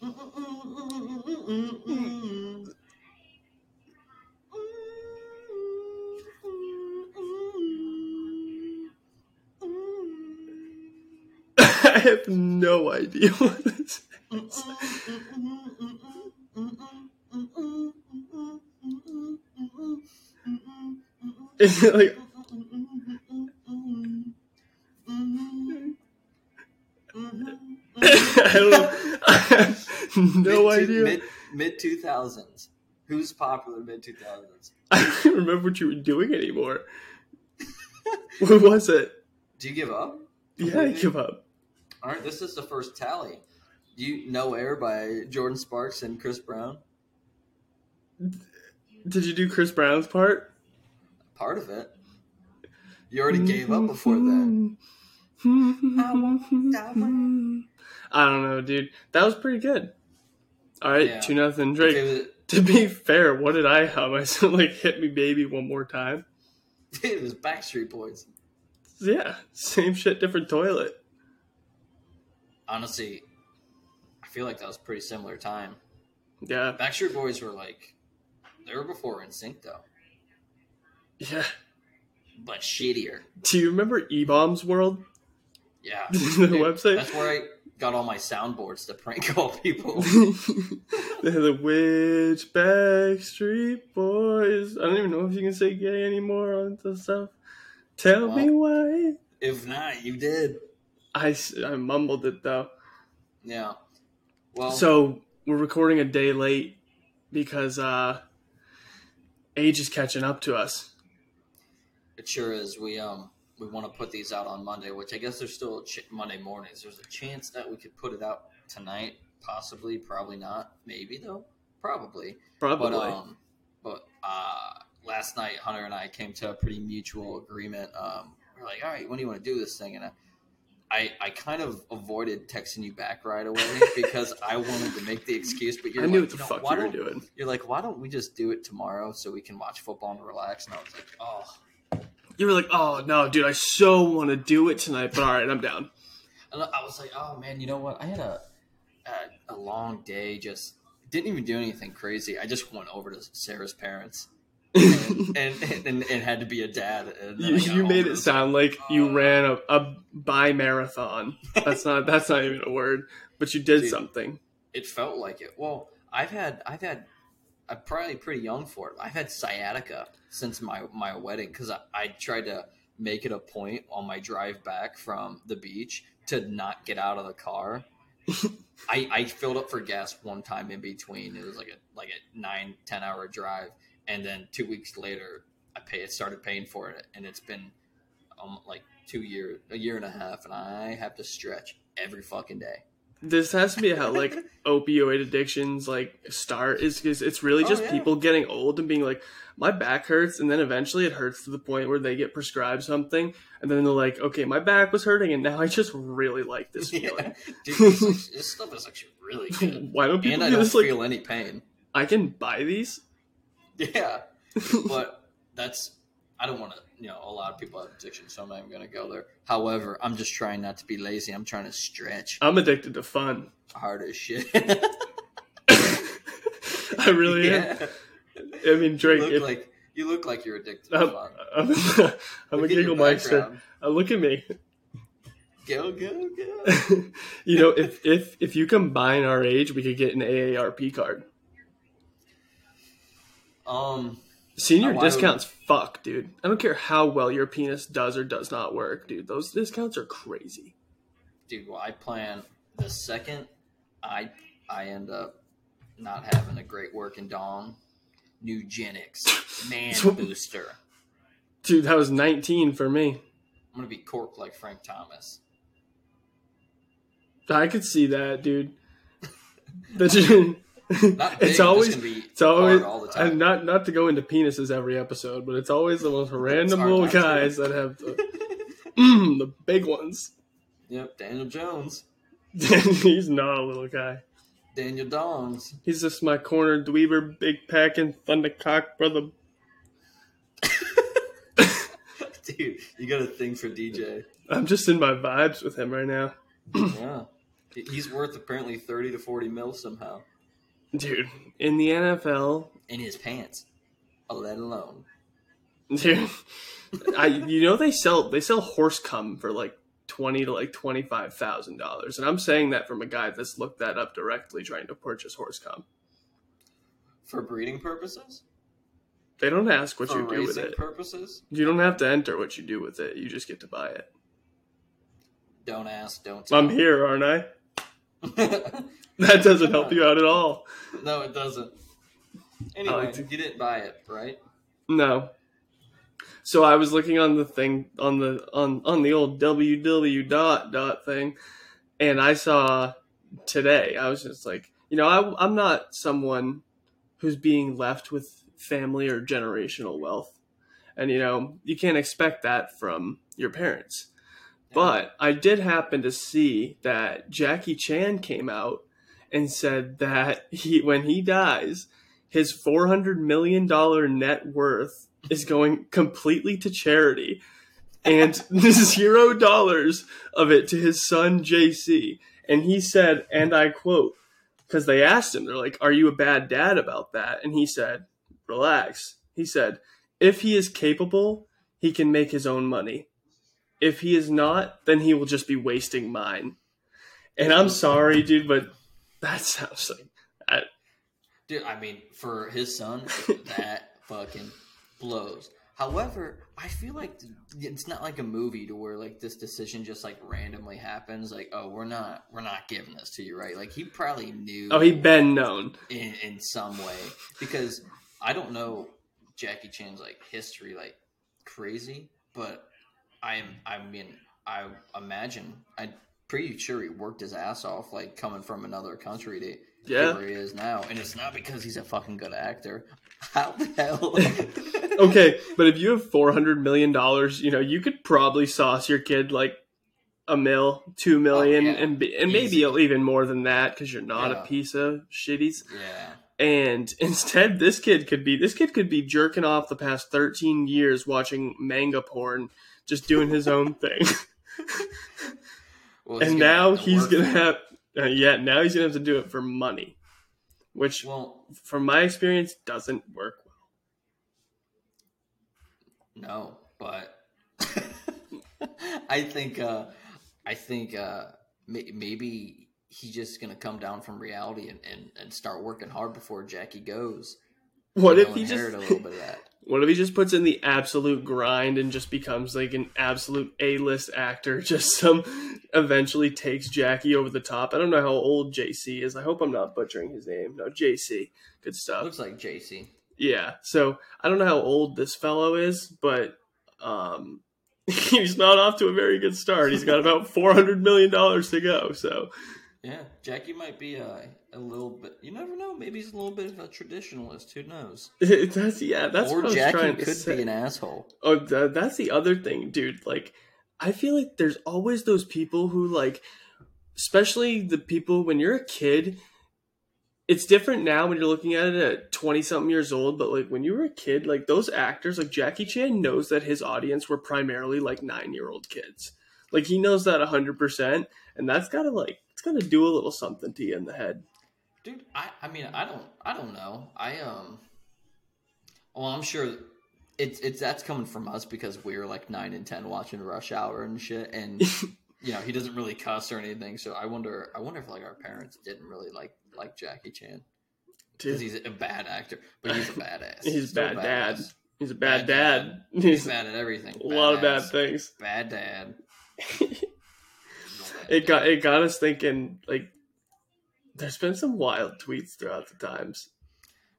I have no idea what this is. Is it like mid two thousands. Who's popular mid two thousands? I don't remember what you were doing anymore. what was it? Do you give up? Yeah, I give up. All right, this is the first tally. You know Air by Jordin Sparks and Chris Brown. Did you do Chris Brown's part? Part of it. You already gave up before then. I don't know, dude. That was pretty good. All right, Yeah. two nothing Drake. was, To be fair, what did I hum? I said like "Hit Me, Baby" one more time. it was Backstreet Boys. Yeah, same shit, different toilet. Honestly, I feel like that was a pretty similar time. Yeah, Backstreet Boys were like, they were before NSYNC though, yeah. but shittier. Do you remember E Bombs World? Yeah, the Dude, website. That's where I got all my soundboards to prank call people. They're the Which Backstreet Boys. I don't even know if you can say gay anymore on the stuff. Tell me why. if not, you did. I, I mumbled it though. Yeah. Well, So we're recording a day late because uh age is catching up to us. it sure is. We um we want to put these out on Monday, which I guess there's still ch- Monday mornings. There's a chance that we could put it out tonight, possibly, probably not, maybe though, probably. Probably. But um, but uh, last night Hunter and I came to a pretty mutual agreement. Um, we're like, all right, when do you want to do this thing? And I, I, I kind of avoided texting you back right away because I wanted to make the excuse. But you're I knew like, what the you know, fuck you were doing. You're like, why don't we just do it tomorrow so we can watch football and relax? And I was like, oh. You were like, "Oh no, dude, I so want to do it tonight, but all right, I'm down." And I was like, oh man, you know what? I had a a, a long day. Just didn't even do anything crazy. I just went over to Sarah's parents. and, and, and, and had to be a dad. And you you made it sound like you uh, ran a, a bi marathon. That's not that's not even a word, but you did Dude. something. it felt like it. Well, I've had I've had I'm probably pretty young for it. I've had sciatica since my my wedding because I, I tried to make it a point on my drive back from the beach to not get out of the car. I, I filled up for gas one time in between. It was like a like a nine ten hour drive, and then two weeks later, I pay it started paying for it, and it's been um, like two years, a year and a half, and I have to stretch every fucking day. This has to be how like opioid addictions like start is because it's really Oh, just yeah. people getting old and being like, my back hurts, and then eventually it hurts to the point where they get prescribed something, and then they're like, okay, my back was hurting, and now I just really like this feeling. Yeah. Dude, this, is- this stuff is actually really good. Why don't people and I do don't? Like, feel any pain. I can buy these. Yeah, but that's I don't want to. You know, a lot of people have addiction, so I'm not even going to go there. However, I'm just trying not to be lazy. I'm trying to stretch I'm addicted to fun. hard as shit. I really am. I mean, you Drake, look if, like you look like you're addicted I'm, fun. I'm, I'm a Look giggle meister. Uh, look at me. Go go go. you know, if if if you combine our age, we could get an AARP card. Um, Senior would- discounts, fuck, dude. I don't care how well your penis does or does not work, dude. Those discounts are crazy. dude, well, I plan the second I I end up not having a great working dong, Nugenix man So- booster. Dude, that was 19 for me. I'm gonna be corked like Frank Thomas. I could see that, dude. Not big, it's always be it's always all the time. and not not to go into penises every episode, but it's always the most random little guys that have the, mm, the big ones. Yep, Daniel Jones, He's not a little guy. Daniel Dongs. He's just my corner dweeber, big packing thundercock brother. Dude, you got a thing for DJ. I'm just in my vibes with him right now. yeah. He's worth apparently thirty to forty mil somehow Dude, in the NFL, in his pants, let alone. dude, I you know they sell they sell horse cum for like twenty to like twenty five thousand dollars, and I'm saying that from a guy that's looked that up directly trying to purchase horse cum. For breeding purposes? They don't ask what For you do with it. purposes? You don't have to enter what you do with it. You just get to buy it. Don't ask, don't tell. I'm here, aren't I? That doesn't help you out at all. no, it doesn't. Anyway, like to- you didn't buy it, right? No. So I was looking on the thing on the on on the old www dot dot thing, and I saw today. I was just like, you know, I, I'm not someone who's being left with family or generational wealth, and you know, you can't expect that from your parents. But I did happen to see that Jackie Chan came out and said that he when he dies, his four hundred million dollar net worth is going completely to charity, and zero dollars of it to his son JC. And he said, and I quote, because they asked him, they're like, "Are you a bad dad about that?" And he said, "Relax." He said, "If he is capable, he can make his own money. If he is not, then he will just be wasting mine." And I'm sorry, dude, but that sounds like I, Dude, I mean, for his son, that fucking blows. However, I feel like it's not like a movie to where like this decision just like randomly happens. Like, oh, we're not we're not giving this to you, right? Like he probably knew. oh, he'd been known. in in some way because I don't know Jackie Chan's like history like crazy, but I'm I mean I imagine I'm pretty sure he worked his ass off like coming from another country to Yeah. where he is now, and it's not because he's a fucking good actor. How the hell? okay, but if you have four hundred million dollars, you know you could probably sauce your kid like a mil, two oh, million, Oh, yeah. and be, and maybe Easy. even more than that because you're not Yeah. a piece of shitties. yeah. And instead, this kid could be this kid could be jerking off the past thirteen years watching manga porn, just doing his own thing. Well, and now he's gonna have uh, yeah now he's gonna have to do it for money, which Well, from my experience doesn't work well. No, but I think uh, I think uh, may- maybe he's just gonna come down from reality and, and, and start working hard before Jackie goes. What if he just a little bit of that? What if he just puts in the absolute grind and just becomes like an absolute A-list actor? Just some eventually takes Jackie over the top. I don't know how old JC is. I hope I'm not butchering his name. No, JC. Good stuff. Looks like JC. Yeah. So I don't know how old this fellow is, but um, he's not off to a very good start. He's got about four hundred million dollars to go. So Yeah, Jackie might be uh, a little bit. You never know. Maybe he's a little bit of a traditionalist. Who knows? that's yeah. That's or what I was Jackie trying to could say. be an asshole. Oh, th- that's the other thing, dude. Like, I feel like there's always those people who, like, especially the people when you're a kid. It's different now when you're looking at it at 20 something years old, but like when you were a kid, like those actors, like Jackie Chan knows that his audience were primarily like nine year old kids. Like he knows that 100%, and that's gotta like, it's gotta do a little something to you in the head. Dude, I, I mean, I don't, I don't know. I um, well, I'm sure it's it's that's coming from us because we were like nine and ten watching Rush Hour and shit, and you know he doesn't really cuss or anything. So I wonder, I wonder if like our parents didn't really like like Jackie Chan because he's a bad actor, but he's a badass. he's a Still bad dad. He's a bad, Bad dad. dad. He's, bad at everything. a lot of bad things. Bad dad. it got it got us thinking like there's been some wild tweets throughout the times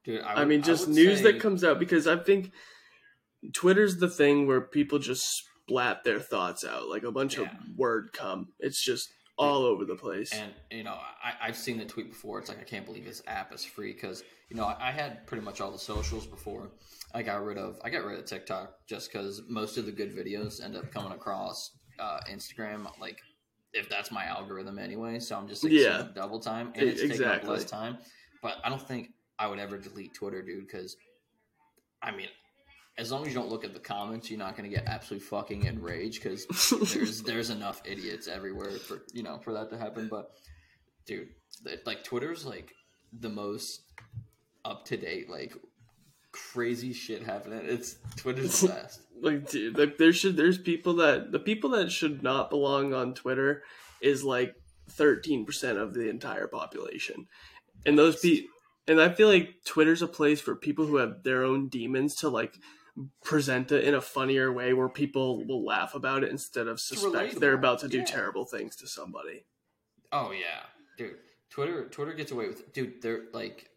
Dude, i, would- mean just would news say- that comes out because i think twitter's the thing where people just splat their thoughts out like a bunch Yeah. of word come it's just all over the place And you know, I, I've seen the tweet before. It's like I can't believe this app is free because you know I, I had pretty much all the socials before. I got rid of I got rid of TikTok just because most of the good videos end up coming across uh, Instagram. Like if that's my algorithm anyway, so I'm just like Yeah. double time and it's taking up less time. But I don't think I would ever delete Twitter, dude, because I mean. As long as you don't look at the comments, you're not going to get absolutely fucking enraged because there's there's enough idiots everywhere for you know for that to happen. But dude, like Twitter's like the most up to date, like crazy shit happening. It's Twitter's the best. like dude, like there should there's people that the people that should not belong on Twitter is like 13% of the entire population. And those people and I feel like Twitter's a place for people who have their own demons to like present it in a funnier way where people will laugh about it instead of suspect they're about to do Yeah. terrible things to somebody. Oh yeah, dude. Twitter Twitter gets away with dude. They're like,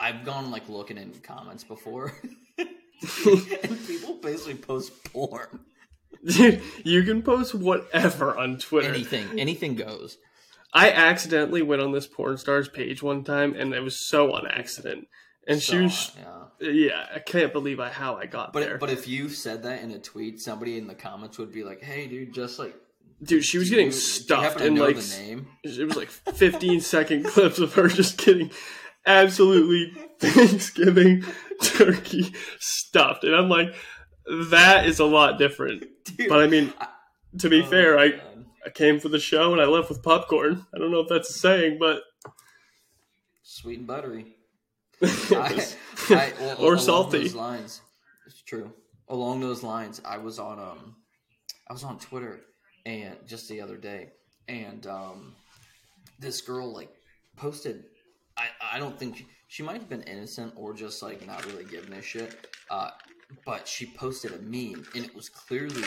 I've gone like looking in comments before, and people basically post porn. Dude, you can post whatever on Twitter. Anything, anything goes. I accidentally went on this porn star's page one time, and it was so on accident. And she was, yeah. yeah, I can't believe I, how I got But there. but if you said that in a tweet, somebody in the comments would be like, "Hey, dude, just like Dude, she was getting you- stuffed in like the name." it was like 15 second clips of her just getting absolutely Thanksgiving turkey stuffed, and I'm like, that is a lot different. Dude, But I mean, to be oh fair, I God. I came for the show and I left with popcorn. I don't know if that's a saying, but sweet and buttery. I, I, well, or along salty. Those lines, it's true. Along those lines, I was on um, I was on Twitter and just the other day, and um, this girl like posted. I I don't think she, she might have been innocent or just like not really giving a shit. Uh, but she posted a meme and it was clearly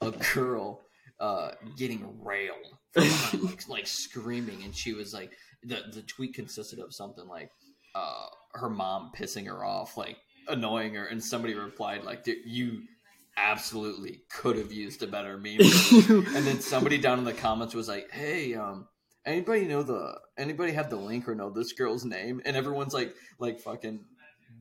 a girl uh getting railed like, like screaming and she was like the the tweet consisted of something like uh her mom pissing her off like annoying her and somebody replied like you absolutely could have used a better meme and then somebody down in the comments was like hey um anybody know the anybody have the link or know this girl's name? And everyone's like like fucking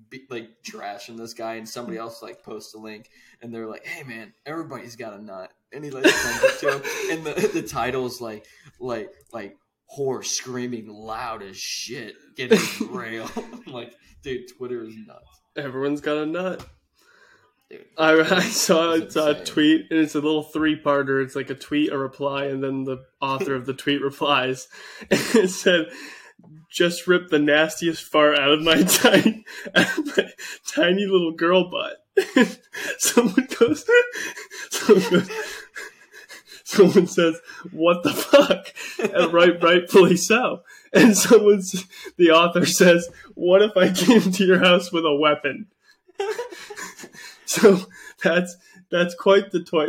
be, like trashing this guy and somebody else like posts a link and they're like hey man everybody's got a nut. And he like sends it to him and the, the title's like like like whore screaming loud as shit getting railed I'm like dude twitter is nuts everyone's got a nut. dude I, I saw, saw a tweet, and it's a little three-parter. It's like a tweet, a reply, and then the author of the tweet replies. And it said, "Just ripped the nastiest fart out of my tiny, out of my tiny little girl butt." someone goes, someone goes, someone says, "What the fuck?" And right, rightfully so. And someone's the author says, "What if I came to your house with a weapon?" So that's that's quite the toy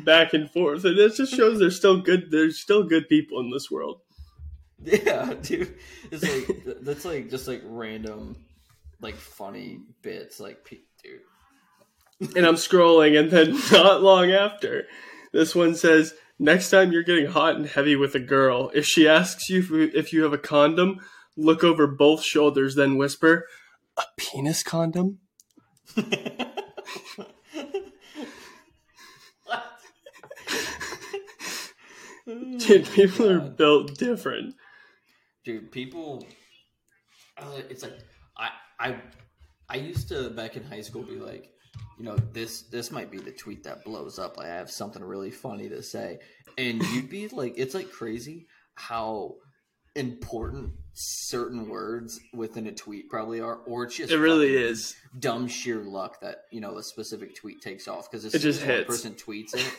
back and forth, and it just shows there's still good there's still good people in this world. Yeah, dude. It's like that's like just like random, like funny bits. Like, dude, And I'm scrolling, and then not long after, this one says, "Next time you're getting hot and heavy with a girl, if she asks you if, if you have a condom, look over both shoulders, then whisper." A penis condom? Dude, people are built different. dude. People, uh, it's like I I I used to back in high school be like, you know, this this might be the tweet that blows up. Like I have something really funny to say, and you'd be like, it's like crazy how important certain words within a tweet probably are, or it's just It really is. dumb sheer luck that you know a specific tweet takes off because It just hits. person tweets it,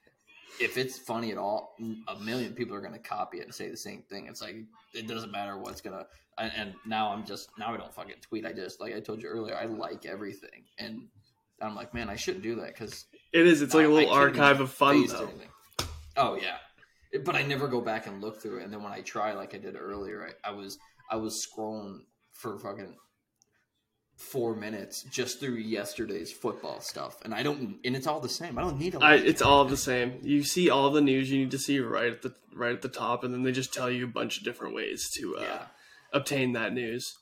if it's funny at all, a million people are going to copy it and say the same thing. It's like it doesn't matter what's gonna. And, and now I'm just now I don't fucking tweet. I just like I told you earlier, I like everything, and I'm like, man, I shouldn't do that because It is. It's like a little archive of fun, though. Oh yeah, It- but I never go back and look through it. And then when I try, like I did earlier, I, I was I was scrolling for fucking four minutes just through yesterday's football stuff, and I don't, and it's all the same. I don't need a. I, it's all the same. You see all the news you need to see right at the right at the top, and then they just tell you a bunch of different ways to uh, yeah. obtain that news.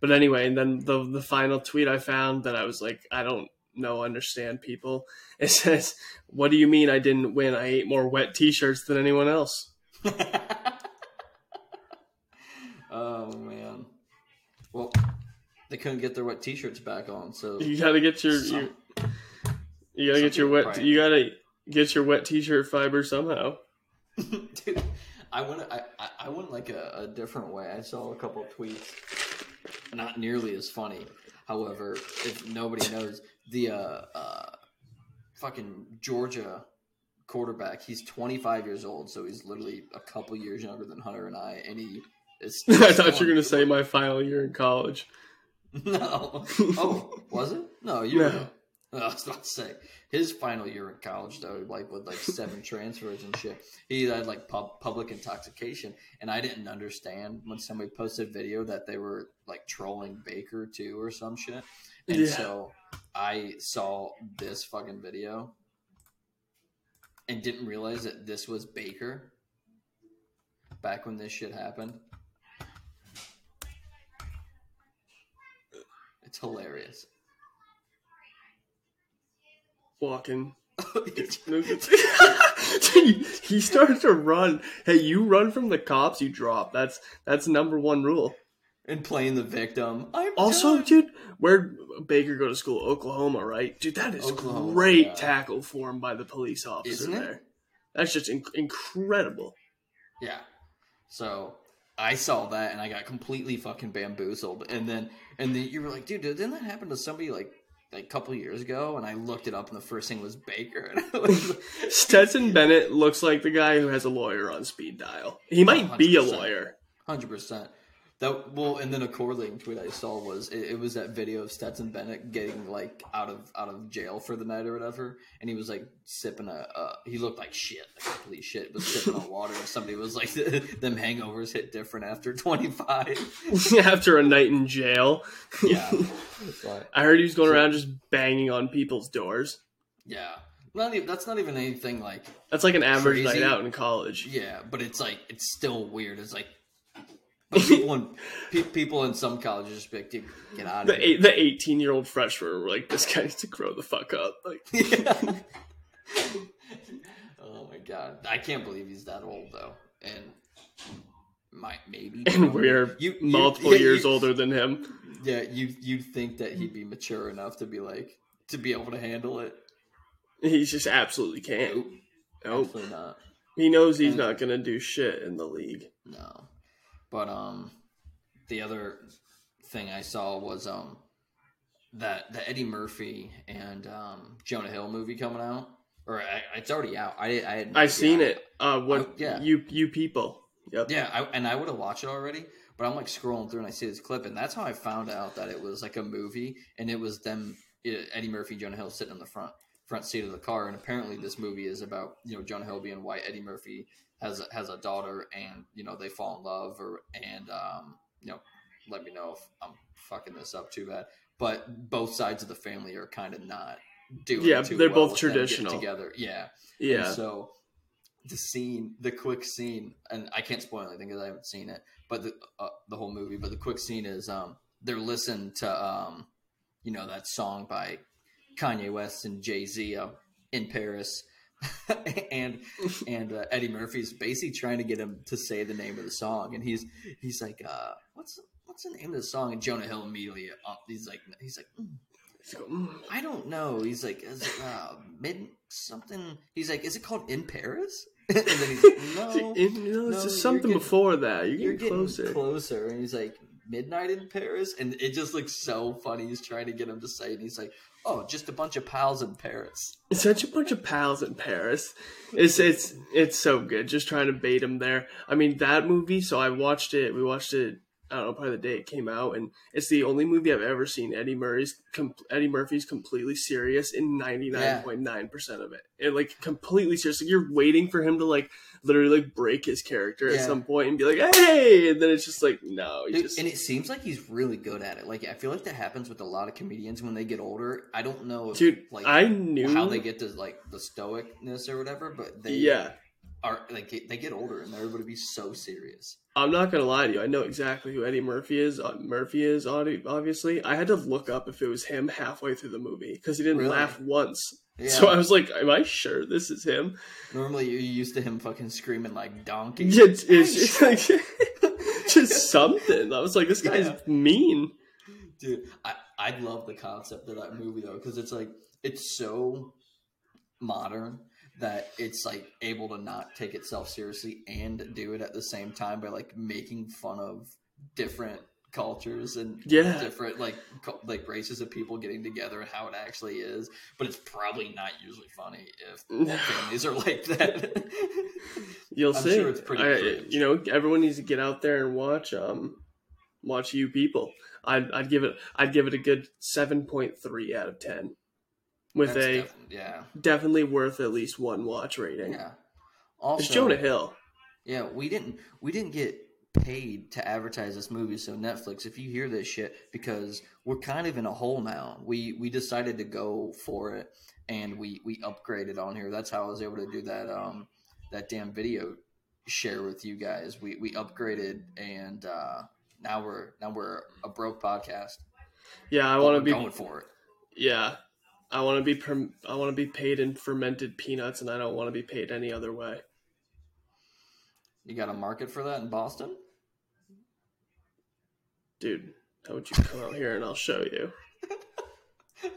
But anyway, and then the the final tweet I found that I was like, I don't know, understand people. It says, "What do you mean I didn't win? I ate more wet T-shirts than anyone else." oh man. Well, they couldn't get their wet T-shirts back on, so You gotta get your, Some- your you gotta get your wet probably- you gotta get your wet T-shirt fiber somehow. dude, I want to. I, I I went like a, a different way. I saw a couple tweets, not nearly as funny. However, if nobody knows, the uh, uh, fucking Georgia quarterback, he's 25 years old, so he's literally a couple years younger than Hunter and I, and he is. I thought you were gonna say my final year in college. No. Oh, was it? No, you No. were. I was about to say his final year in college though, like with like seven transfers and shit. He had like pub- public intoxication, and I didn't understand when somebody posted video that they were like trolling Baker too or some shit. And Yeah. so I saw this fucking video and didn't realize that this was Baker back when this shit happened. It's hilarious. Walking. he started to run. Hey, you run from the cops, you drop. That's that's number one rule. and playing the victim. I'm Also, done. dude, where Baker go to school, Oklahoma, right? Dude, that is Oklahoma, great yeah. tackle form by the police officer Isn't it? there. That's just inc- incredible. yeah. So I saw that and I got completely fucking bamboozled. And then and then you were like, dude, didn't that happen to somebody like a couple years ago? And I looked it up and the first thing was Baker. And was like, Stetson Bennett looks like the guy who has a lawyer on speed dial. He might be a lawyer. Hundred percent. That well, and then a correlating tweet I saw was it, it was that video of Stetson Bennett getting like out of out of jail for the night or whatever, and he was like sipping a. Uh, he looked like shit, like complete shit, was sipping on water. And somebody was like, "Them hangovers hit different after 25." After a night in jail. Yeah, but I heard he was going around just banging on people's doors. yeah, not even, that's not even anything like That's like an average Crazy. night out in college. Yeah, but it's like it's still weird. It's like but people in pe- people in some colleges just be like, "Dude, get out of The here. eight, the eighteen year old freshmen were like, this guy needs to grow the fuck up. Like, Yeah. oh my god, I can't believe he's that old though, and might maybe. and we're You- you- multiple yeah, years you- older than him. Yeah, you you'd think that he'd be mature enough to be like to be able to handle it. He just absolutely can't. Nope, Nope. absolutely not. He knows he's And- not gonna do shit in the league. No. But um the other thing I saw was um that the Eddie Murphy and um Jonah Hill movie coming out. Or I, it's already out. I I had no I idea. seen it. Uh, what? Oh, yeah. You you people. Yep. Yeah, I, and I would have watched it already, but I'm like scrolling through and I see this clip, and that's how I found out that it was like a movie, and it was them, eh, Eddie Murphy, Jonah Hill sitting in the front front seat of the car, and apparently this movie is about you know Jonah Hill being white, Eddie Murphy has a, has a daughter, and you know they fall in love, or and um you know let me know if I'm fucking this up too bad, but both sides of the family are kind of not doing Yeah, they're well both with them getting traditional. together, yeah. Yeah. And so the scene, the quick scene, and I can't spoil anything because I haven't seen it, but the uh, the whole movie. But the quick scene is um they're listening to um you know that song by Kanye West and Jay Z uh, in Paris. and and uh, Eddie Murphy's basically trying to get him to say the name of the song, and he's he's like, uh, "What's what's the name of the song?" And Jonah Hill immediately, uh, he's like, he's like, "Mm, So, mm. I don't know. He's like, is it uh, mid something? He's like, is it called in Paris? and then he's like, no, It- it's no, just you're something getting- before that. You're, you're getting, getting closer. closer. And he's like, midnight in Paris, and it just looks so funny. He's trying to get him to say, and he's like, oh, just a bunch of pals in Paris. Such a bunch of pals in Paris. It's it's it's so good. Just trying to bait him there. I mean that movie. So I watched it. We watched it. I don't know, probably the day it came out, and it's the only movie I've ever seen Eddie Murray's com- Eddie Murphy's completely serious in ninety nine point nine percent of it. And like completely serious. Like you're waiting for him to like literally like break his character at some point and be like, "Hey!" And then it's just like, no, Dude, just and it seems like he's really good at it. Like I feel like that happens with a lot of comedians when they get older. I don't know, if, dude. like I knew how they get to like the stoicness or whatever, but they Yeah, are like they get older and they're able to be so serious. I'm not gonna lie to you. I know exactly who Eddie Murphy is. Uh, Murphy is obvi- obviously. I had to look up if it was him halfway through the movie because he didn't Really? laugh once. Yeah. So I was like, "Am I sure this is him?" Normally, you're used to him fucking screaming like donkey. Yeah, It's, it's just like just something. I was like, "This guy's Yeah. mean." Dude, I I love the concept of that movie though because it's like it's so modern, that it's like able to not take itself seriously and do it at the same time by like making fun of different cultures and Yeah. different like like races of people getting together and how it actually is but it's probably not usually funny if families are like that You'll I'm see. sure it's pretty I- you know, everyone needs to get out there and watch. Um, watch you people. I'd, I'd give it. I'd give it a good seven point three out of ten, with That's a yeah definitely worth at least one watch rating. yeah also It's Jonah Hill. Yeah, we didn't we didn't get paid to advertise this movie, so Netflix, if you hear this shit, because we're kind of in a hole now. We we decided to go for it and we we upgraded on here. That's how I was able to do that um that damn video share with you guys. We we upgraded and uh now we're now we're a broke podcast. Yeah, I want to be. going for it. Yeah, I want to be. Perm- I want to be paid in fermented peanuts, and I don't want to be paid any other way. You got a market for that in Boston? Dude, how would you come out here and I'll show you?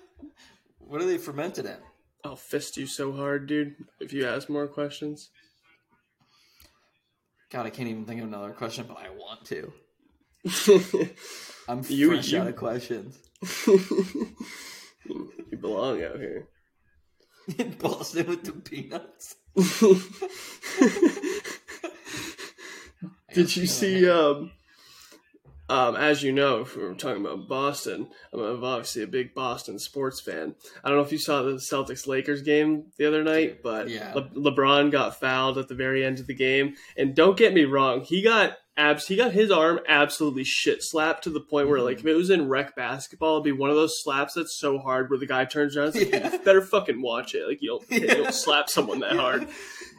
What are they fermented in? I'll fist you so hard, dude. If you ask more questions. God, I can't even think of another question, but I want to. I'm You- fresh you- out of questions. you belong out here. in Boston with the peanuts. Did you see? Um, um, as you know, if we were talking about Boston, I'm obviously a big Boston sports fan. I don't know if you saw the Celtics Lakers game the other night, but Yeah. Le- LeBron got fouled at the very end of the game. And don't get me wrong, he got abs he got his arm absolutely shit slapped to the point where like if it was in rec basketball, it'd be one of those slaps that's so hard where the guy turns around. It's like, Yeah. you better fucking watch it. Like you don't, you Yeah. don't slap someone that hard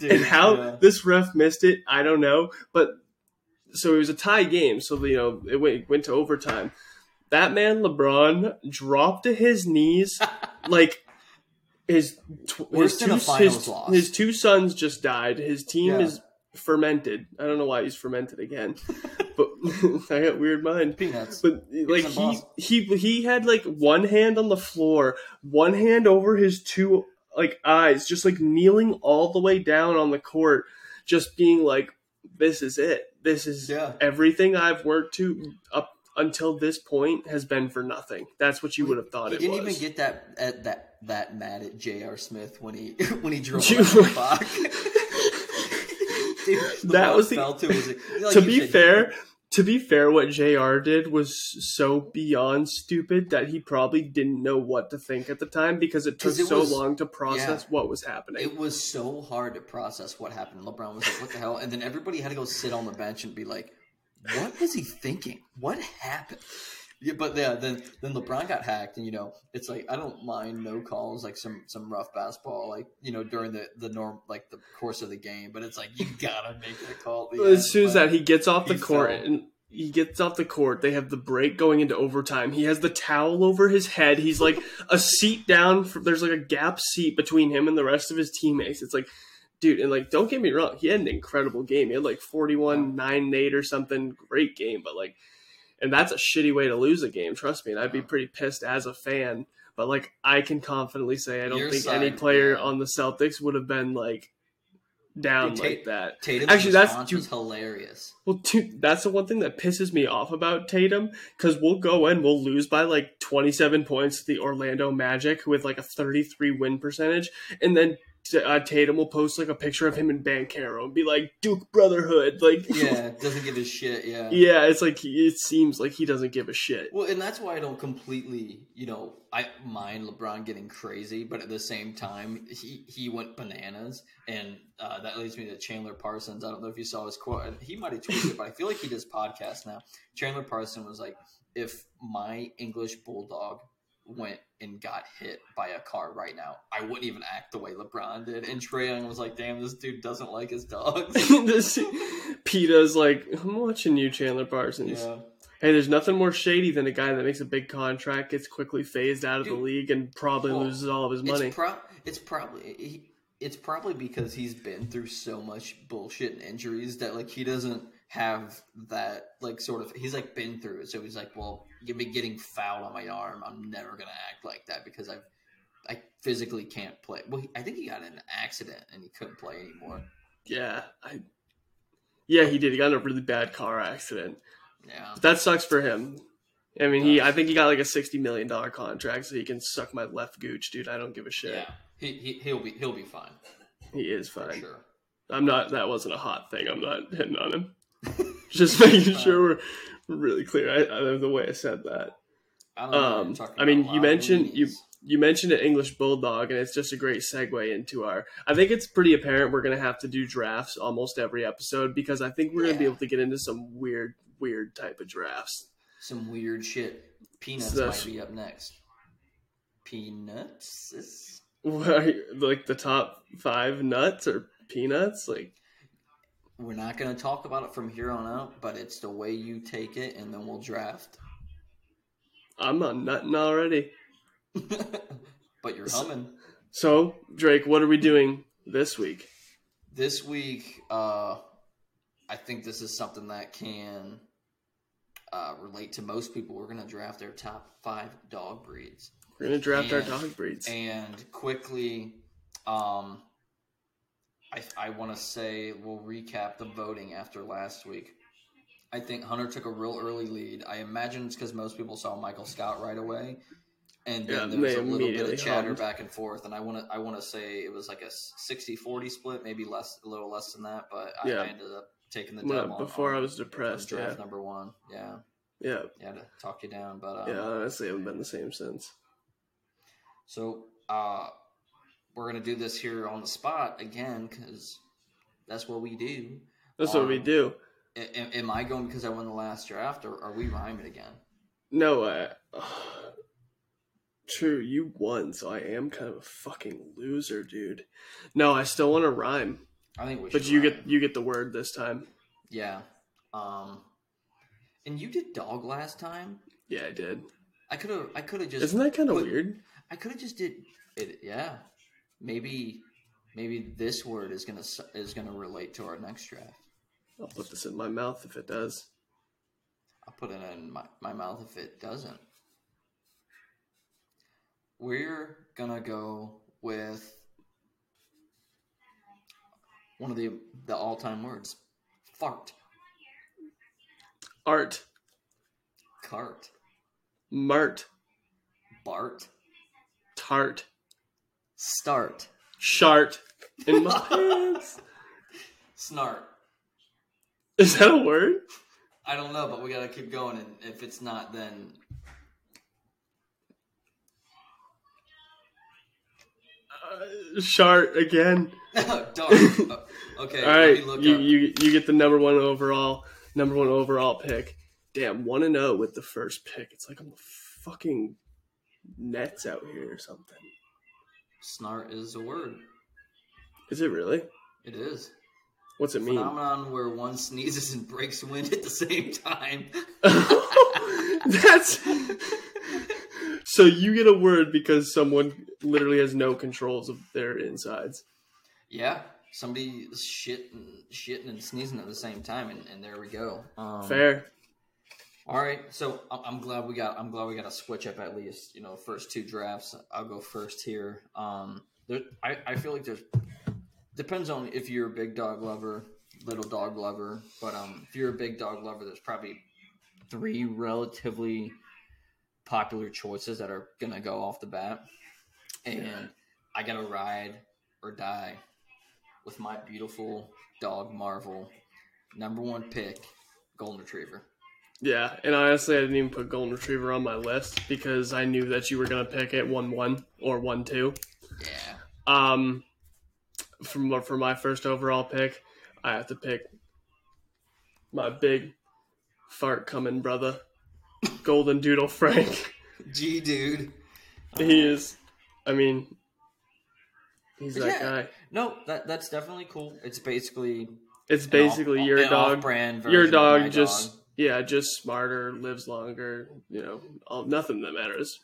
Dude, and how yeah. this ref missed it, I don't know. But so it was a tie game, so you know it went, went to overtime. That man LeBron dropped to his knees like his tw- his two his, his two sons just died. His team Yeah. is fermented. I don't know why he's fermented again, but I got weird mind. peanuts. But like he he he had like one hand on the floor, one hand over his two like eyes, just like kneeling all the way down on the court, just being like, "This is it. This is Yeah. everything I've worked to up until this point has been for nothing." That's what you would have thought he it didn't was. even get that at that that mad at J.R. Smith when he when he drove the. Dude, That was the- fell to, his, like to be said, fair, to be fair, what J.R. did was so beyond stupid that he probably didn't know what to think at the time because it took it so was- long to process yeah. what was happening. It was so hard to process what happened. LeBron was like, "What the hell?" And then everybody had to go sit on the bench and be like, "What was he thinking? What happened?" Yeah, but yeah, then then LeBron got hacked, and you know, it's like I don't mind no calls, like some some rough basketball, like you know during the the norm like the course of the game. But it's like you gotta make that call. As soon as that he gets off the court fell. and he gets off the court, they have the break going into overtime. He has the towel over his head. He's like a seat down. For, there's like a gap seat between him and the rest of his teammates. It's like, dude, and like, don't get me wrong, he had an incredible game. He had like 41, 9, 8 or something. Great game, but like, and that's a shitty way to lose a game. Trust me, and I'd be pretty pissed as a fan. But like, I can confidently say I don't Your think side, any player yeah. on the Celtics would have been like down Dude, like that. Tatum's Actually, that's- response dude- was hilarious. Well, dude, that's the one thing that pisses me off about Tatum because we'll go in, we'll lose by like 27 points to the Orlando Magic with like a 33 win percentage, and then uh, Tatum will post like a picture of him in Banchero and be like Duke Brotherhood, like Yeah, doesn't give a shit. Yeah, yeah, it's like he- it seems like he doesn't give a shit. Well, and that's why I don't completely, you know, I mind LeBron getting crazy, but at the same time, he he went bananas, and uh, that leads me to Chandler Parsons. I don't know if you saw his quote. He might have tweeted it, but I feel like he does podcasts now. Chandler Parsons was like, "If my English bulldog went and got hit by a car right now, I wouldn't even act the way LeBron did." And Trae Young was like, "Damn, this dude doesn't like his dogs." this, Peta's like, I'm watching you, Chandler Parsons. yeah. Hey, there's nothing more shady than a guy that makes a big contract, gets quickly phased out of the league, and probably Well, loses all of his money. It's, pro- it's probably he, it's probably because he's been through so much bullshit and injuries that like he doesn't have that like sort of he's like been through it. So he's like, well, you've been getting fouled on my arm. I'm never gonna act like that because I've I physically can't play. Well, he, I think he got in an accident and he couldn't play anymore. Yeah, I. Yeah, he did. He got in a really bad car accident. Yeah. That sucks for him. I mean, he. I think he got like a sixty million dollar contract, so he can suck my left gooch, dude. I don't give a shit. Yeah. He, he he'll be he'll be fine. He is For fine. sure. I'm not. That wasn't a hot thing. I'm not hitting on him. Just making sure we're, we're really clear. I, I the way I said that. I Um, I mean, you mentioned- you- You mentioned an English bulldog, and it's just a great segue into our. I think it's pretty apparent we're gonna have to do drafts almost every episode because I think we're gonna be able to get into some weird, weird type of drafts. some weird shit. Peanuts So- might be up next. Peanuts? Is- like the top five nuts or peanuts, like We're not going to talk about it from here on out, but it's the way you take it, and then we'll draft. I'm on nutting already. but you're humming. So Drake, what are we doing this week? This week, uh, I think this is something that can uh, relate to most people. We're going to draft their top five dog breeds. We're gonna draft our dog breeds. And quickly, um, I, I want to say we'll recap the voting after last week. I think Hunter took a real early lead. I imagine it's because most people saw Michael Scott right away, and Yeah, then there was a little bit of chatter hummed. back and forth. And I want to I want to say it was like a 60-40 split, maybe less, a little less than that. But I, Yeah. I ended up taking the Well, before on- I was depressed, draft yeah. number one. Yeah, Yeah, yeah, to talk you down. But um, yeah. Honestly, I haven't been the same since. So uh, we're gonna do this here on the spot again because that's what we do. That's what we Um, do. Am, am I going because I won the last draft, or are we rhyming again? No, I, true. You won, so I am kind of a fucking loser, dude. No, I still want to rhyme, I think we. Should. But you rhyme. get you get the word this time. yeah. Um, and you did dog last time. Yeah, I did. I could have. I could have just. Isn't that kind of weird? I could have just did it. Yeah. Maybe. Maybe this word is gonna is gonna relate to our next draft. I'll put this in my mouth if it does. I'll put it in my, my mouth if it doesn't. We're gonna go with one of the the all time words. Fart. Art, Cart. mart, Bart. tart, Start. shart in my pants. Snart. Is that a word? I don't know, but we gotta keep going and if it's not then Uh, shart again. Dark. Okay, All right, you, you you get the number one overall number one overall pick. Damn, one and zero with the first pick. It's like I'm the fucking Nets out here or something. Snart is a word. Is it really? It is. What's it mean? Phenomenon where one sneezes and breaks wind at the same time. That's so you get a word because someone literally has no controls of their insides. Yeah, somebody shitting, shitting and sneezing at the same time, and, and there we go. Um, Fair. All right, so I'm, I'm glad we got. I'm glad we got a switch up at least. You know, first two drafts. I'll go first here. Um, there, I, I feel like there's depends on if you're a big dog lover, little dog lover. But um, if you're a big dog lover, there's probably three relatively popular choices that are gonna go off the bat, and. I gotta ride or die with my beautiful dog Marvel, number one pick, golden retriever. Yeah, and honestly, I didn't even put golden retriever on my list because I knew that you were gonna pick it one one or one two. Yeah. Um, from for my first overall pick, I have to pick my big fart coming brother, Golden Doodle Frank. G dude. he is, I mean, he's that Yeah. guy. No, that that's definitely cool. It's basically It's basically your off- an dog. Your of my dog just dog. Yeah, just smarter, lives longer. You know, all, nothing that matters.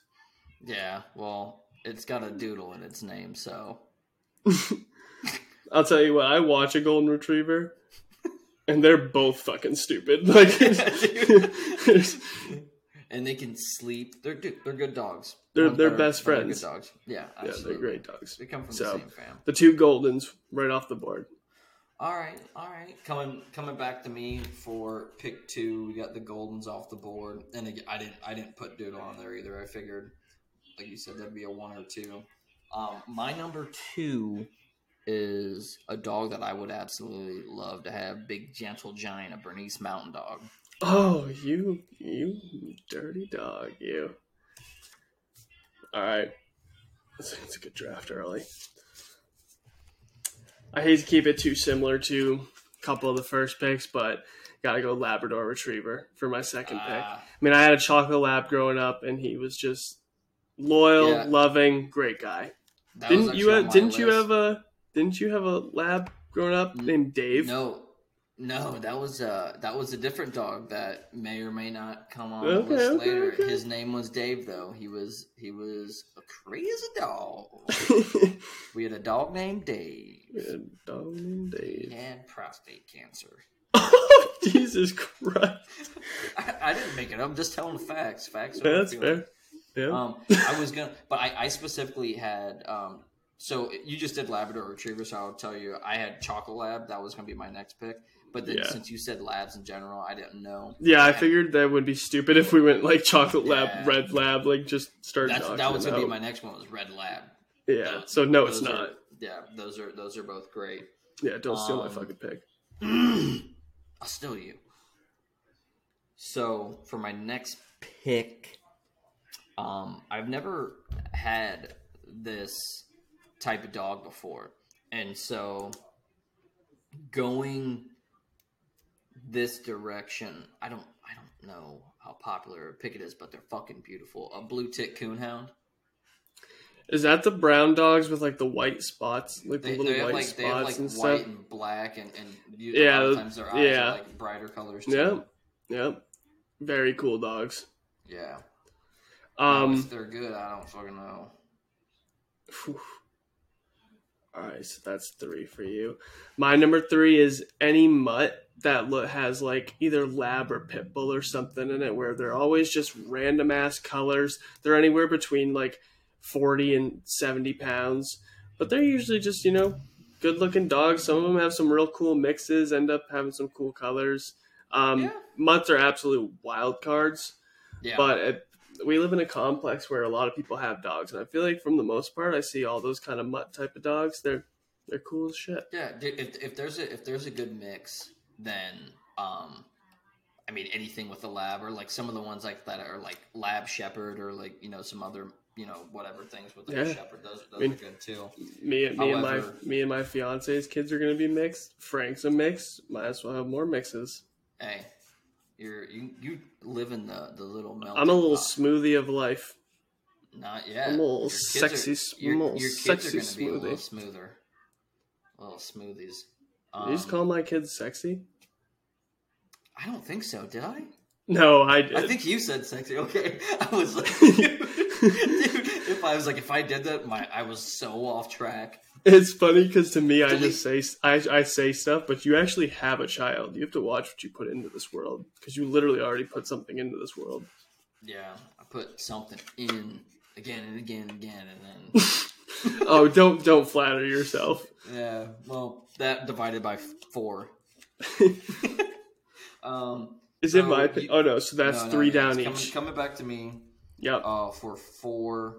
Yeah, well, it's got a doodle in its name, so I'll tell you what. I watch a golden retriever, and they're both fucking stupid. Like, and they can sleep. They're dude, they're good dogs. They're- they're best but they're friends. Good dogs. Yeah, Yeah, they're great dogs. They come from So- the same fam. The two Goldens right off the board. All right, all right. Coming coming back to me for pick two. We got the Goldens off the board, and again, I didn't I didn't put Doodle on there either. I figured, like you said, that'd be a one or two. Um, my number two is a dog that I would absolutely love to have. Big gentle giant, a Bernese Mountain Dog. Oh, you, you dirty dog, you. All right. It's, it's a good draft early. I hate to keep it too similar to a couple of the first picks, but gotta go Labrador Retriever for my second pick. Ah, I mean, I had a chocolate lab growing up, and he was just loyal, Yeah. loving, great guy. that Didn't you have? Didn't you have a? Didn't you have a lab growing up named Dave? No, no, that was uh that was a different dog that may or may not come on Okay, the list okay, later. okay. His name was Dave, though. He was he was a crazy dog. we had a dog named Dave. Yeah, named He Dave. had prostate cancer. Jesus Christ. I, I didn't make it up. I'm just telling the facts. Facts. are That's fair. Yeah. Um, I was gonna, but I, I specifically had. Um, so you just did Labrador Retriever, so I'll tell you, I had Chocolate Lab. That was gonna be my next pick. But then Yeah. since you said labs in general, I didn't know. yeah, I figured that would be stupid if we went like chocolate lab, Yeah. red lab, like just start that was gonna be my next one. Was Red Lab. Yeah. Those- So no, it's are- not. Yeah, those are those are both great. Yeah, don't steal my um, fucking pick. I'll steal you. So for my next pick, um, I've never had this type of dog before, and so going this direction, I don't, I don't know how popular a pick it is, but they're fucking beautiful. A blue tick coonhound. Is that the brown dogs with like the white spots, like the They, little they white like spots they have like and white stuff? and black, and and you, Yeah, a lot of times their eyes yeah. are like brighter colors. Too. Yep. Yep. Very cool dogs. Yeah. Um. if they're good, I don't fucking know. Phew. All right, so that's three for you. My number three is any mutt that has like either lab or pit bull or something in it, where they're always just random ass colors. They're anywhere between like forty and seventy pounds, but they're usually just you know good looking dogs. Some of them have some real cool mixes, end up having some cool colors. Um, Yeah. Mutts are absolute wild cards Yeah, but it, we live in a complex where a lot of people have dogs, and I feel like from the most part, I see all those kind of mutt type of dogs. They're they're cool as shit. yeah. dude, If, if there's a if there's a good mix, then um, I mean anything with a lab or like some of the ones like that are like lab shepherd or like you know some other you know whatever things with like Yeah. shepherd. Those those mean- are good too. Me and me However- and my me and my fiance's kids are gonna be mixed. Frank's a mix. Might as well have more mixes. Hey, you're you you live in the the little melting I'm a little pot. smoothie of life. Not yet. I'm a little Your kids sexy Are, your, your kids sexy are going to be a little smoother. Little smoothies. you just Um, call my kids sexy? I don't think so. Did I? No, I did. I think you said sexy. Okay, I was like, dude, if I was like, if I did that, my I was so off track. it's funny because to me, I Delete. just say I, I say stuff, but you actually have a child. You have to watch what you put into this world because you literally already put something into this world. Yeah, I put something in again and again and again, and then oh, don't don't flatter yourself. yeah, well, that divided by four. um, Is it So my? you- oh no, so that's no, no, three yeah, down each. Coming, coming back to me. Yep. uh, for four.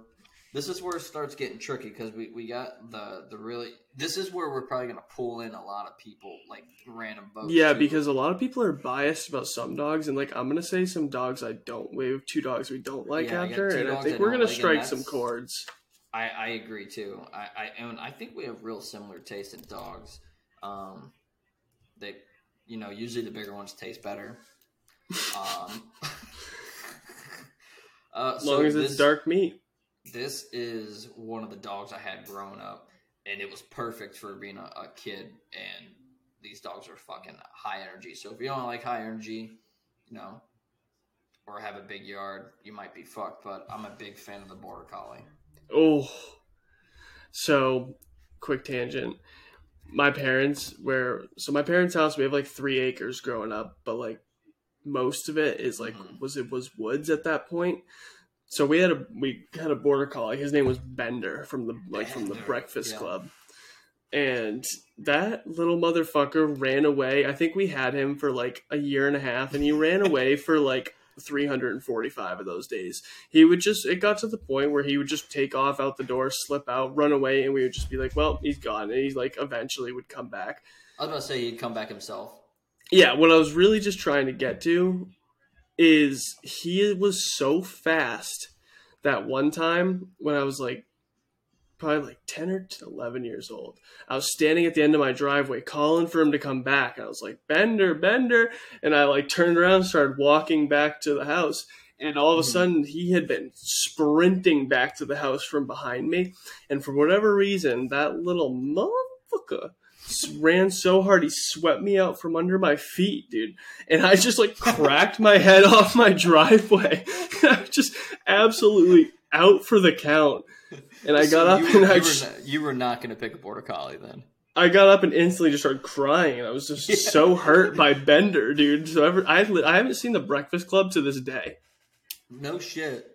This is where it starts getting tricky because we, we got the the really. This is where we're probably gonna pull in a lot of people like random votes. yeah, too. because a lot of people are biased about some dogs, and like I'm gonna say some dogs I don't. We have two dogs we don't like Yeah, after, two and I think I we're gonna like, strike some chords. I, I agree too. I, I and I think we have real similar taste in dogs. Um, they, you know, usually the bigger ones taste better. Um, uh, As so long as it's dark meat. this is one of the dogs I had growing up, and it was perfect for being a, a kid. And these dogs are fucking high energy. So if you don't like high energy, you know, or have a big yard, you might be fucked. But I'm a big fan of the border collie. Oh, so quick tangent. My parents, where so my parents' house, we have like three acres growing up, but like most of it is like Mhm. was it was woods at that point. So we had a we had a border collie. His name was Bender from the like from the Breakfast yeah. Club. And that little motherfucker ran away. I think we had him for like a year and a half and he ran away for like 345 of those days. He would just it got to the point where he would just take off out the door, slip out, run away and we would just be like, "Well, he's gone." And he's like eventually would come back. I was about to say he'd come back himself. Yeah, what I was really just trying to get to is he was so fast that one time when I was like probably like 10 or 11 years old, I was standing at the end of my driveway calling for him to come back. I was like, Bender, Bender. And I like turned around and started walking back to the house. And all of a Mhm. sudden, he had been sprinting back to the house from behind me. And for whatever reason, that little motherfucker ran so hard he swept me out from under my feet, dude. And I just like cracked my head off my driveway. I was just absolutely out for the count. And I got up and I you, just, were not, you were not going to pick a border collie then. I got up and instantly just started crying. And I was just Yeah. so hurt by Bender, dude. So ever, I I haven't seen the Breakfast Club to this day, No shit.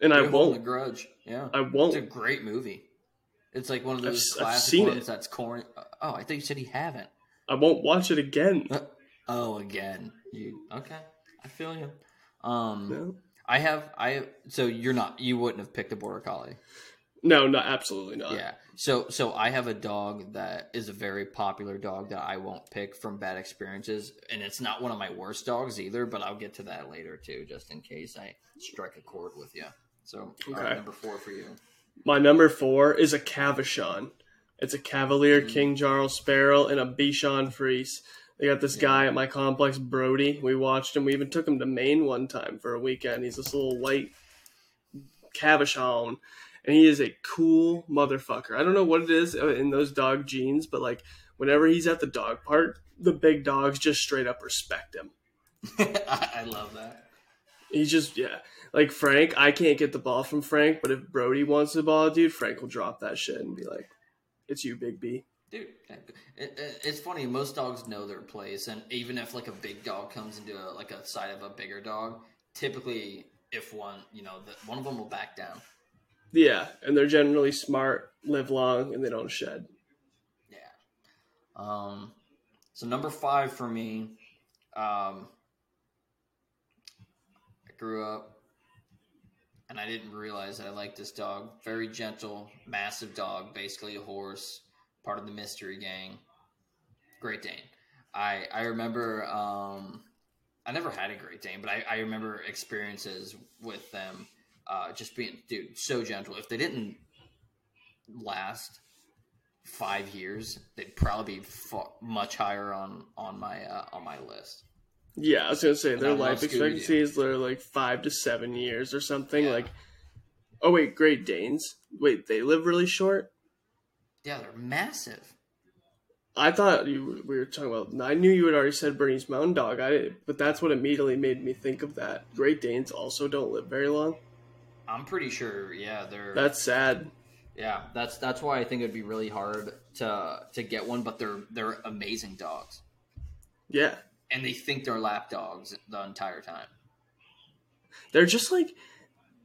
and I You're holding won't. grudge. Yeah. I won't. It's A great movie. It's like one of I've those I've classic seen ones it. that's corny. Oh, I think you said you haven't. I won't watch it again. Oh, again. You okay? I feel you. Um, No, I have I. So you're not. You wouldn't have picked a border collie. no, no, absolutely not. Yeah. So so I have a dog that is a very popular dog that I won't pick from bad experiences, and it's not one of my worst dogs either. But I'll get to that later too, just in case I strike a chord with you. So all right, Okay. number four for you. My number four is a Cavachon. It's a Cavalier Mm. King Charles Spaniel and a Bichon Frise. They got this guy at my complex, Brody. We watched him. We even took him to Maine one time for a weekend. He's this little white Cavachon, and he is a cool motherfucker. I don't know what it is in those dog genes, but like whenever he's at the dog park, the big dogs just straight up respect him. I love that. He's just yeah, like Frank. I can't get the ball from Frank, but if Brody wants the ball, dude, Frank will drop that shit and be like, "It's you, Big B." Dude, it, it, it's funny. Most dogs know their place, and even if like a big dog comes into a, like a side of a bigger dog, typically if one, you know, the, one of them will back down. Yeah, and they're generally smart, live long, and they don't shed. Yeah. Um. So number five for me, um, grew up, and I didn't realize I liked this dog. Very gentle, massive dog, basically a horse, part of the mystery gang. Great Dane. I I remember. Um, I never had a Great Dane, but I, I remember experiences with them. Uh, just being, dude, so gentle. If they didn't last five years, they'd probably be much higher on on my uh, on my list. Yeah, I was gonna say And their I life expectancy is they're like five to seven years or something. Yeah. Like, oh wait, Great Danes. Wait, they live really short. Yeah, they're massive. I thought you we were talking about. I knew you had already said Bernese Mountain Dog. I but that's what immediately made me think of that. Great Danes also don't live very long. I'm pretty sure. Yeah, they're That's sad. yeah. That's that's why I think it'd be really hard to to get one. But they're they're amazing dogs, Yeah, and they think they're lap dogs the entire time. they're just like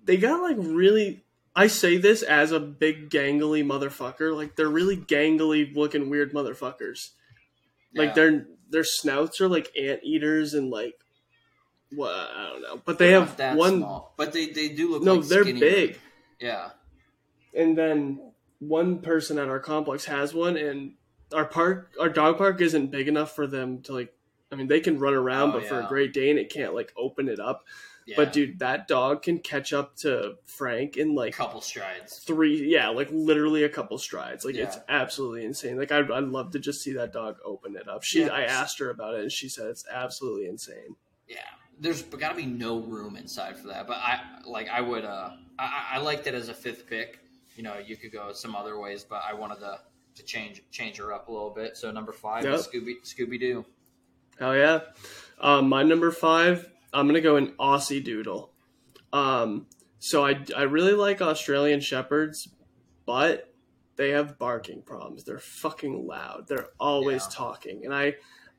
they got like really. I say this as a big gangly motherfucker. Like they're really gangly looking weird motherfuckers. Like Yeah. their their snouts are like anteaters and like what I don't know, but they They're have that one. small, but they they do look No, like they're big. Yeah, and then one person at our complex has one and our park our dog park isn't big enough for them to like i mean they can run around Oh, but for a yeah. great dane it can't like open it up yeah. but dude that dog can catch up to frank in like a couple strides. three yeah like literally a couple strides like it's absolutely insane like I'd, I'd love to just see that dog open it up she Yeah. i asked her about it and she said it's absolutely insane Yeah, there's got to be no room inside for that. But I like I would uh I, I- liked it as a fifth pick. You know, you could go some other ways, but I wanted to to change change her up a little bit. So number five is Scooby Scooby Doo. Hell yeah. Um, my number five, I'm gonna go in Aussie Doodle. Um, so I, I really like Australian Shepherds, but they have barking problems. They're fucking loud. They're always Yeah. talking, and I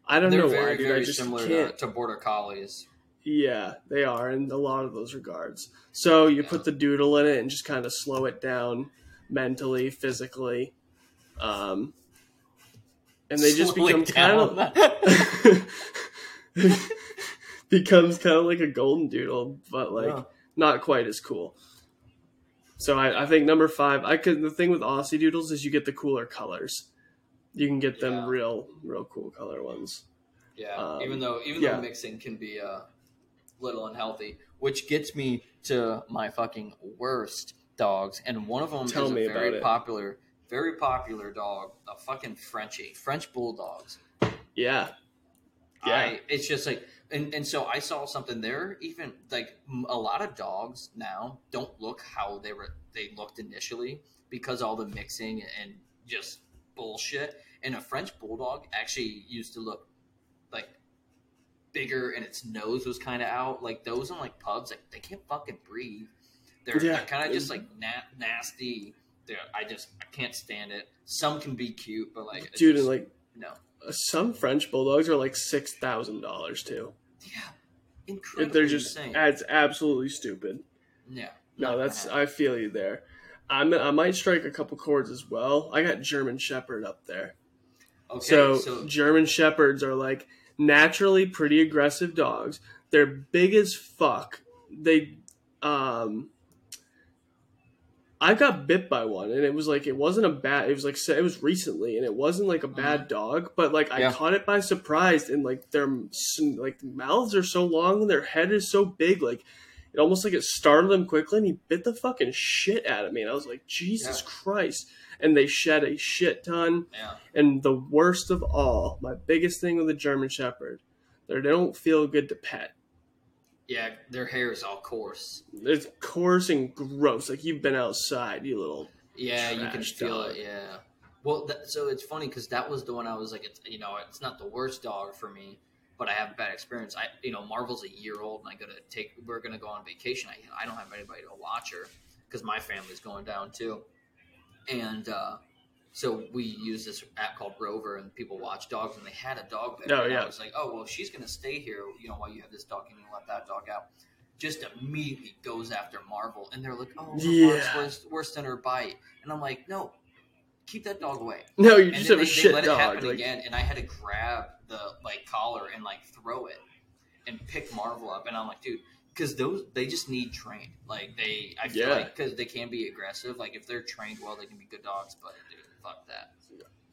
I don't They're know very why, dude. very I just similar to, can't. to border collies. Yeah, they are in a lot of those regards. So you Yeah. put the doodle in it and just kind of slow it down mentally, physically, um, and they just become kind of becomes kind of like a golden doodle, but like not quite as cool. So I, I think number five. I could the thing with Aussie doodles is you get the cooler colors. You can get them Yeah. real, real cool color ones. Yeah, Um, even though even yeah. though mixing can be a little unhealthy, which gets me to my fucking worst dogs, and one of them Tell is a very popular, very popular dog, a fucking Frenchie, French bulldogs. Yeah, Yeah. I, it's just like, and, and so I saw something there. Even like a lot of dogs now don't look how they were they looked initially because all the mixing and just bullshit. And a French bulldog actually used to look like bigger, and its nose was kind of out. Like those on like pugs, like they can't fucking breathe. They're, Yeah. they're kind of just like na- nasty. They're, I just I can't stand it. Some can be cute, but like dude, just- and like no, some French bulldogs are like six thousand dollars too. yeah, incredible. They're just insane. it's absolutely stupid. Yeah. No, that's bad. I feel you there. I'm, I might strike a couple chords as well. I got German Shepherd up there. okay. so, So, German Shepherds are like naturally pretty aggressive dogs. They're big as fuck. They, um, I got bit by one, and it was like it wasn't a bad. It was like it was recently, and it wasn't like a bad dog, but like I Mm-hmm. Yeah. caught it by surprise, and like their like mouths are so long, and their head is so big, like. It almost like it startled him quickly, and he bit the fucking shit out of me. And I was like, Jesus Yeah. Christ! And they shed a shit ton. yeah. And the worst of all, my biggest thing with the German Shepherd, they don't feel good to pet. Yeah, their hair is all coarse. It's coarse and gross. Like you've been outside, you little. Yeah, you can feel dog. it. Yeah. Well, that, so it's funny because that was the one I was like, it's you know, it's not the worst dog for me, but I have a bad experience. I, you know, Marvel's a year old, and I gotta take. We're gonna go on vacation. I, I don't have anybody to watch her because my family's going down too, and uh, so we use this app called Rover, and people watch dogs, and they had a dog there. Oh, and yeah. I was like, oh well, she's gonna stay here, you know, while you have this dog, and you let that dog out. Just immediately goes after Marvel, and they're like, "Oh, Yeah. worse, worse than her bite," and I'm like, "No, keep that dog away." No, you And just have they, a shit let it dog. happen Like, again, and I had to grab the like collar and like throw it and pick Marvel up, and I'm like, dude, because those they just need trained. Like they, I feel Yeah. like because they can be aggressive. Like if they're trained well, they can be good dogs. But dude, fuck that.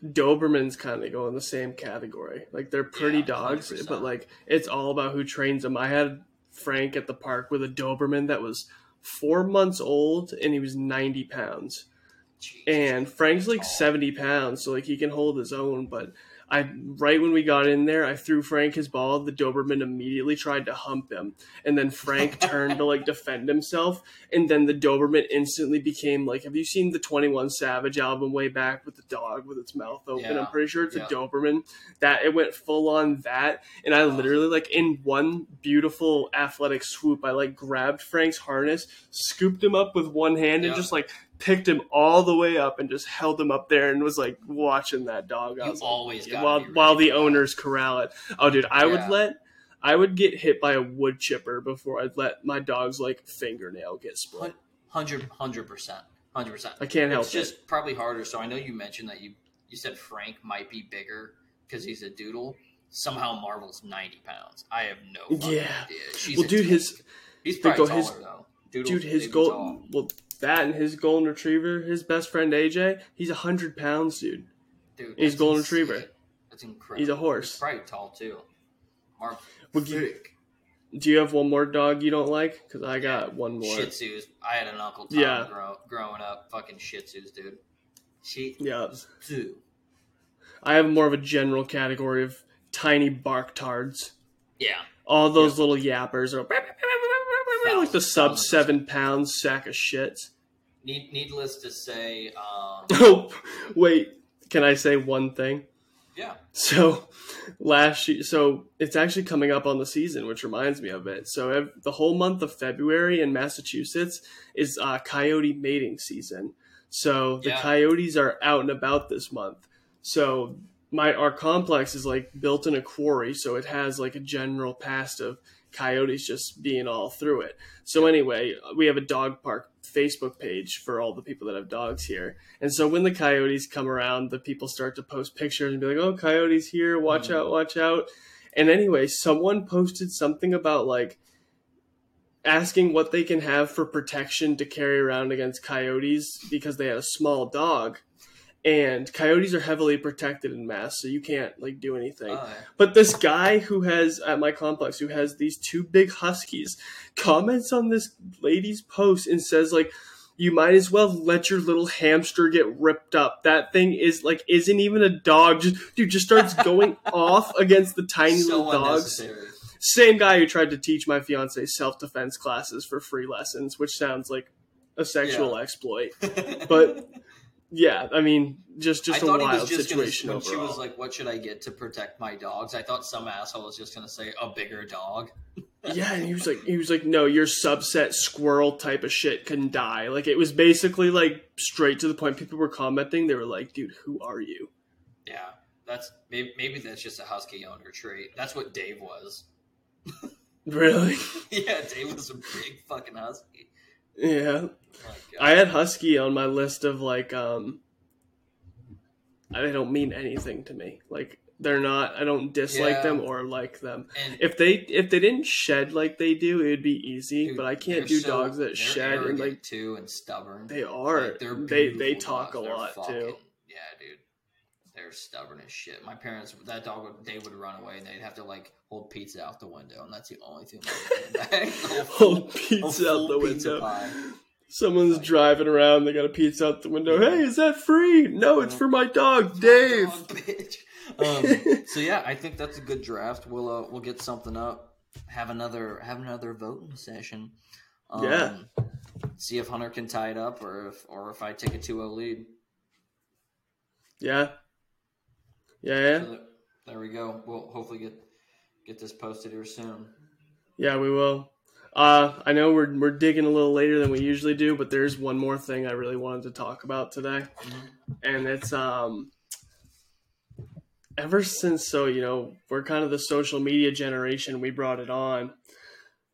Dobermans kind of go in the same category. Like they're pretty Yeah, dogs, 100%. but like it's all about who trains them. I had Frank at the park with a Doberman that was four months old and he was ninety pounds. Jesus. and Frank's like Tall. 70 pounds, so like he can hold his own. But I, right when we got in there, I threw Frank his ball. The Doberman immediately tried to hump him, and then Frank turned to like defend himself, and then the Doberman instantly became like, have you seen the 21 Savage album way back with the dog with its mouth open? Yeah. I'm pretty sure it's Yeah. a Doberman. That it went full on that, and I literally like in one beautiful athletic swoop, I like grabbed Frank's harness, scooped him up with one hand, and just like picked him all the way up and just held him up there and was like watching that dog. I You was like, always while while the owners corral it. Oh, dude, I Yeah. would let I would get hit by a wood chipper before I'd let my dog's like fingernail get split. hundred hundred percent, hundred percent. I can't help It's just probably harder. So I know you mentioned that you you said Frank might be bigger because he's a doodle. Somehow Marvel's ninety pounds. I have no Yeah. idea. She's Well, dude, tank. his he's probably go- his- though. Doodle's dude, his big and gold tall. well that and his golden retriever, his best friend AJ, he's a hundred pounds, dude. Dude, he's golden insane. retriever. That's incredible. He's a horse. He's probably tall too. Would you-. Do you have one more dog you don't like? Because I got one more. Shih Tzus. I had an Uncle Tom Yeah. grow, growing up. Fucking Shih Tzus, dude. Shih Yeah, Tzu. I have more of a general category of tiny bark tards. Yeah. All those little yappers are like the sub seven pounds sack of shit. Need, needless to say, um, Oh, wait. Can I say one thing? yeah. So last year, so it's actually coming up on the season, which reminds me of it. So ev- the whole month of February in Massachusetts is uh, coyote mating season. So the Yeah. coyotes are out and about this month. So my our complex is like built in a quarry, so it has like a general past of coyotes just being all through it. So anyway, we have a dog park Facebook page for all the people that have dogs here. And so when the coyotes come around, the people start to post pictures and be like, "Oh, coyotes here, watch Mhm. out, watch out." And anyway, someone posted something about like asking what they can have for protection to carry around against coyotes because they had a small dog. And coyotes are heavily protected in mass, so you can't like do anything. Uh, But this guy who has at my complex who has these two big huskies comments on this lady's post and says like you might as well let your little hamster get ripped up. That thing is like isn't even a dog. Just dude just starts going off against the tiny so little dogs. Same guy who tried to teach my fiance self defense classes for free lessons, which sounds like a sexual Yeah. exploit. But yeah, I mean just just I a wild just gonna, situation when overall. she was like, "What should I get to protect my dogs?" I thought some asshole was just gonna say a bigger dog. Yeah, and he was like, he was like, no, your subset squirrel type of shit can die. Like it was basically like straight to the point. People were commenting. They were like, dude, who are you? Yeah, that's maybe, maybe that's just a husky owner trait. That's what Dave was. Really? yeah, Dave was a big fucking husky. yeah. I had husky on my list of like, um, they don't mean anything to me. Like they're not. I don't dislike Yeah. them or like them. and If they if they didn't shed like they do, it would be easy. dude, but I can't do so- does that shed and like too and stubborn. they are. Like, they're they they talk dogs. a They're lot fucking- too. Yeah, dude. They're stubborn as shit. My parents, that dog, would, they would run away and they'd have to like hold pizza out the window, and that's the only thing. They would Hold pizza out the window. pie. Someone's driving around. They got a pizza out the window. Hey, is that free? No, it's for my dog, Dave. Dog, bitch. Um, so yeah, I think that's a good draft. We'll uh, we'll get something up. Have another have another voting session. Um, Yeah. See if Hunter can tie it up, or if or if I take a 2-0 lead. Yeah. Yeah, yeah. So there we go. We'll hopefully get get this posted here soon. Yeah, we will. Uh, I know we're we're digging a little later than we usually do, but there's one more thing I really wanted to talk about today, and it's um. Ever since so you know we're kind of the social media generation, we brought it on.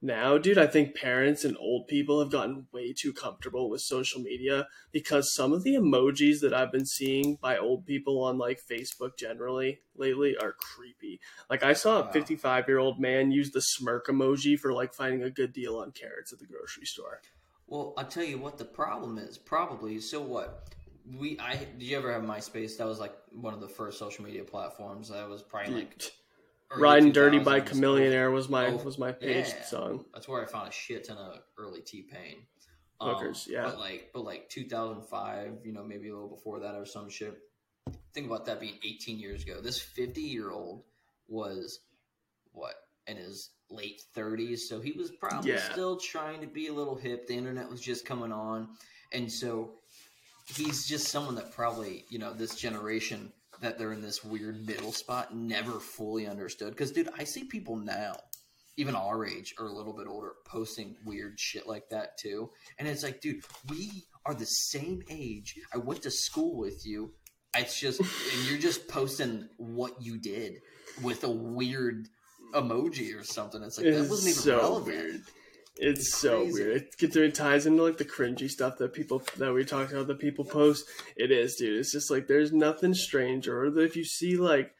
Now, dude, I think parents and old people have gotten way too comfortable with social media because some of the emojis that I've been seeing by old people on like Facebook generally lately are creepy. Like I saw a 55 year old man use the smirk emoji for like finding a good deal on carrots at the grocery store. Well, I'll tell you what the problem is. Probably. So what? We I did you ever have MySpace? That was like one of the first social media platforms. That was probably like Riding Dirty by 2000s. Chamillionaire was my Oh, was my page yeah. song. That's where I found a shit ton of early T Pain. Um, Hookers, yeah. But like, but like 2005, you know, maybe a little before that or some shit. Think about that being 18 years ago. This 50 year old was what in his late 30s, so he was probably Yeah. still trying to be a little hip. The internet was just coming on, and so he's just someone that probably you know this generation that they're in this weird middle spot never fully understood. Because dude, I see people now even our age or a little bit older posting weird shit like that too. And it's like, dude, we are the same age. I went to school with you. It's just, and you're just posting what you did with a weird emoji or something. It's like, that wasn't even so relevant. weird. It's, It's so crazy. weird. It gets it ties into like the cringy stuff that people that we talked about that people post. It is, dude. It's just like there's nothing strange, or if you see like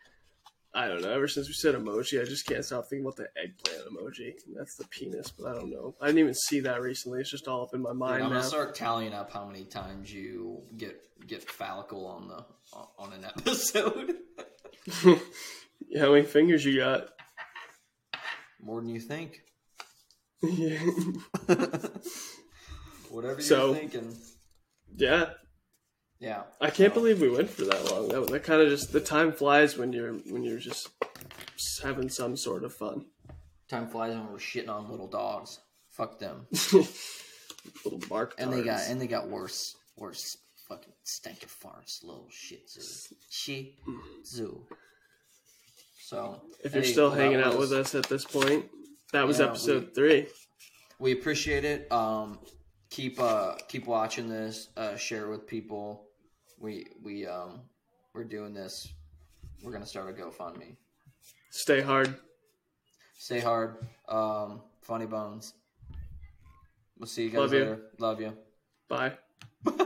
I don't know. Ever since we said emoji, I just can't stop thinking about the eggplant emoji. That's the penis, but I don't know. I didn't even see that recently. It's just all up in my Dude, mind I'm now. gonna start tallying up how many times you get get phallical on the on an episode. How many fingers you got? More than you think. Yeah. Whatever you're So- thinking. yeah. Yeah. I can't So- believe we went for that long. That, that kind of just the time flies when you're when you're just having some sort of fun. Time flies when we're shitting on little dogs. Fuck them. Little bark And they got and they got worse worse fucking stinking farts, little shit zoo. Shih Tzu. So if you're hey, still hanging out was- with us at this point, that was episode we- three. we appreciate it. Um, keep uh keep watching this. Uh, share it with people. We we um we're doing this. We're gonna start a GoFundMe. Stay hard. Stay hard. Um, funny bones. We'll see you guys Love you. later. Love you. Bye.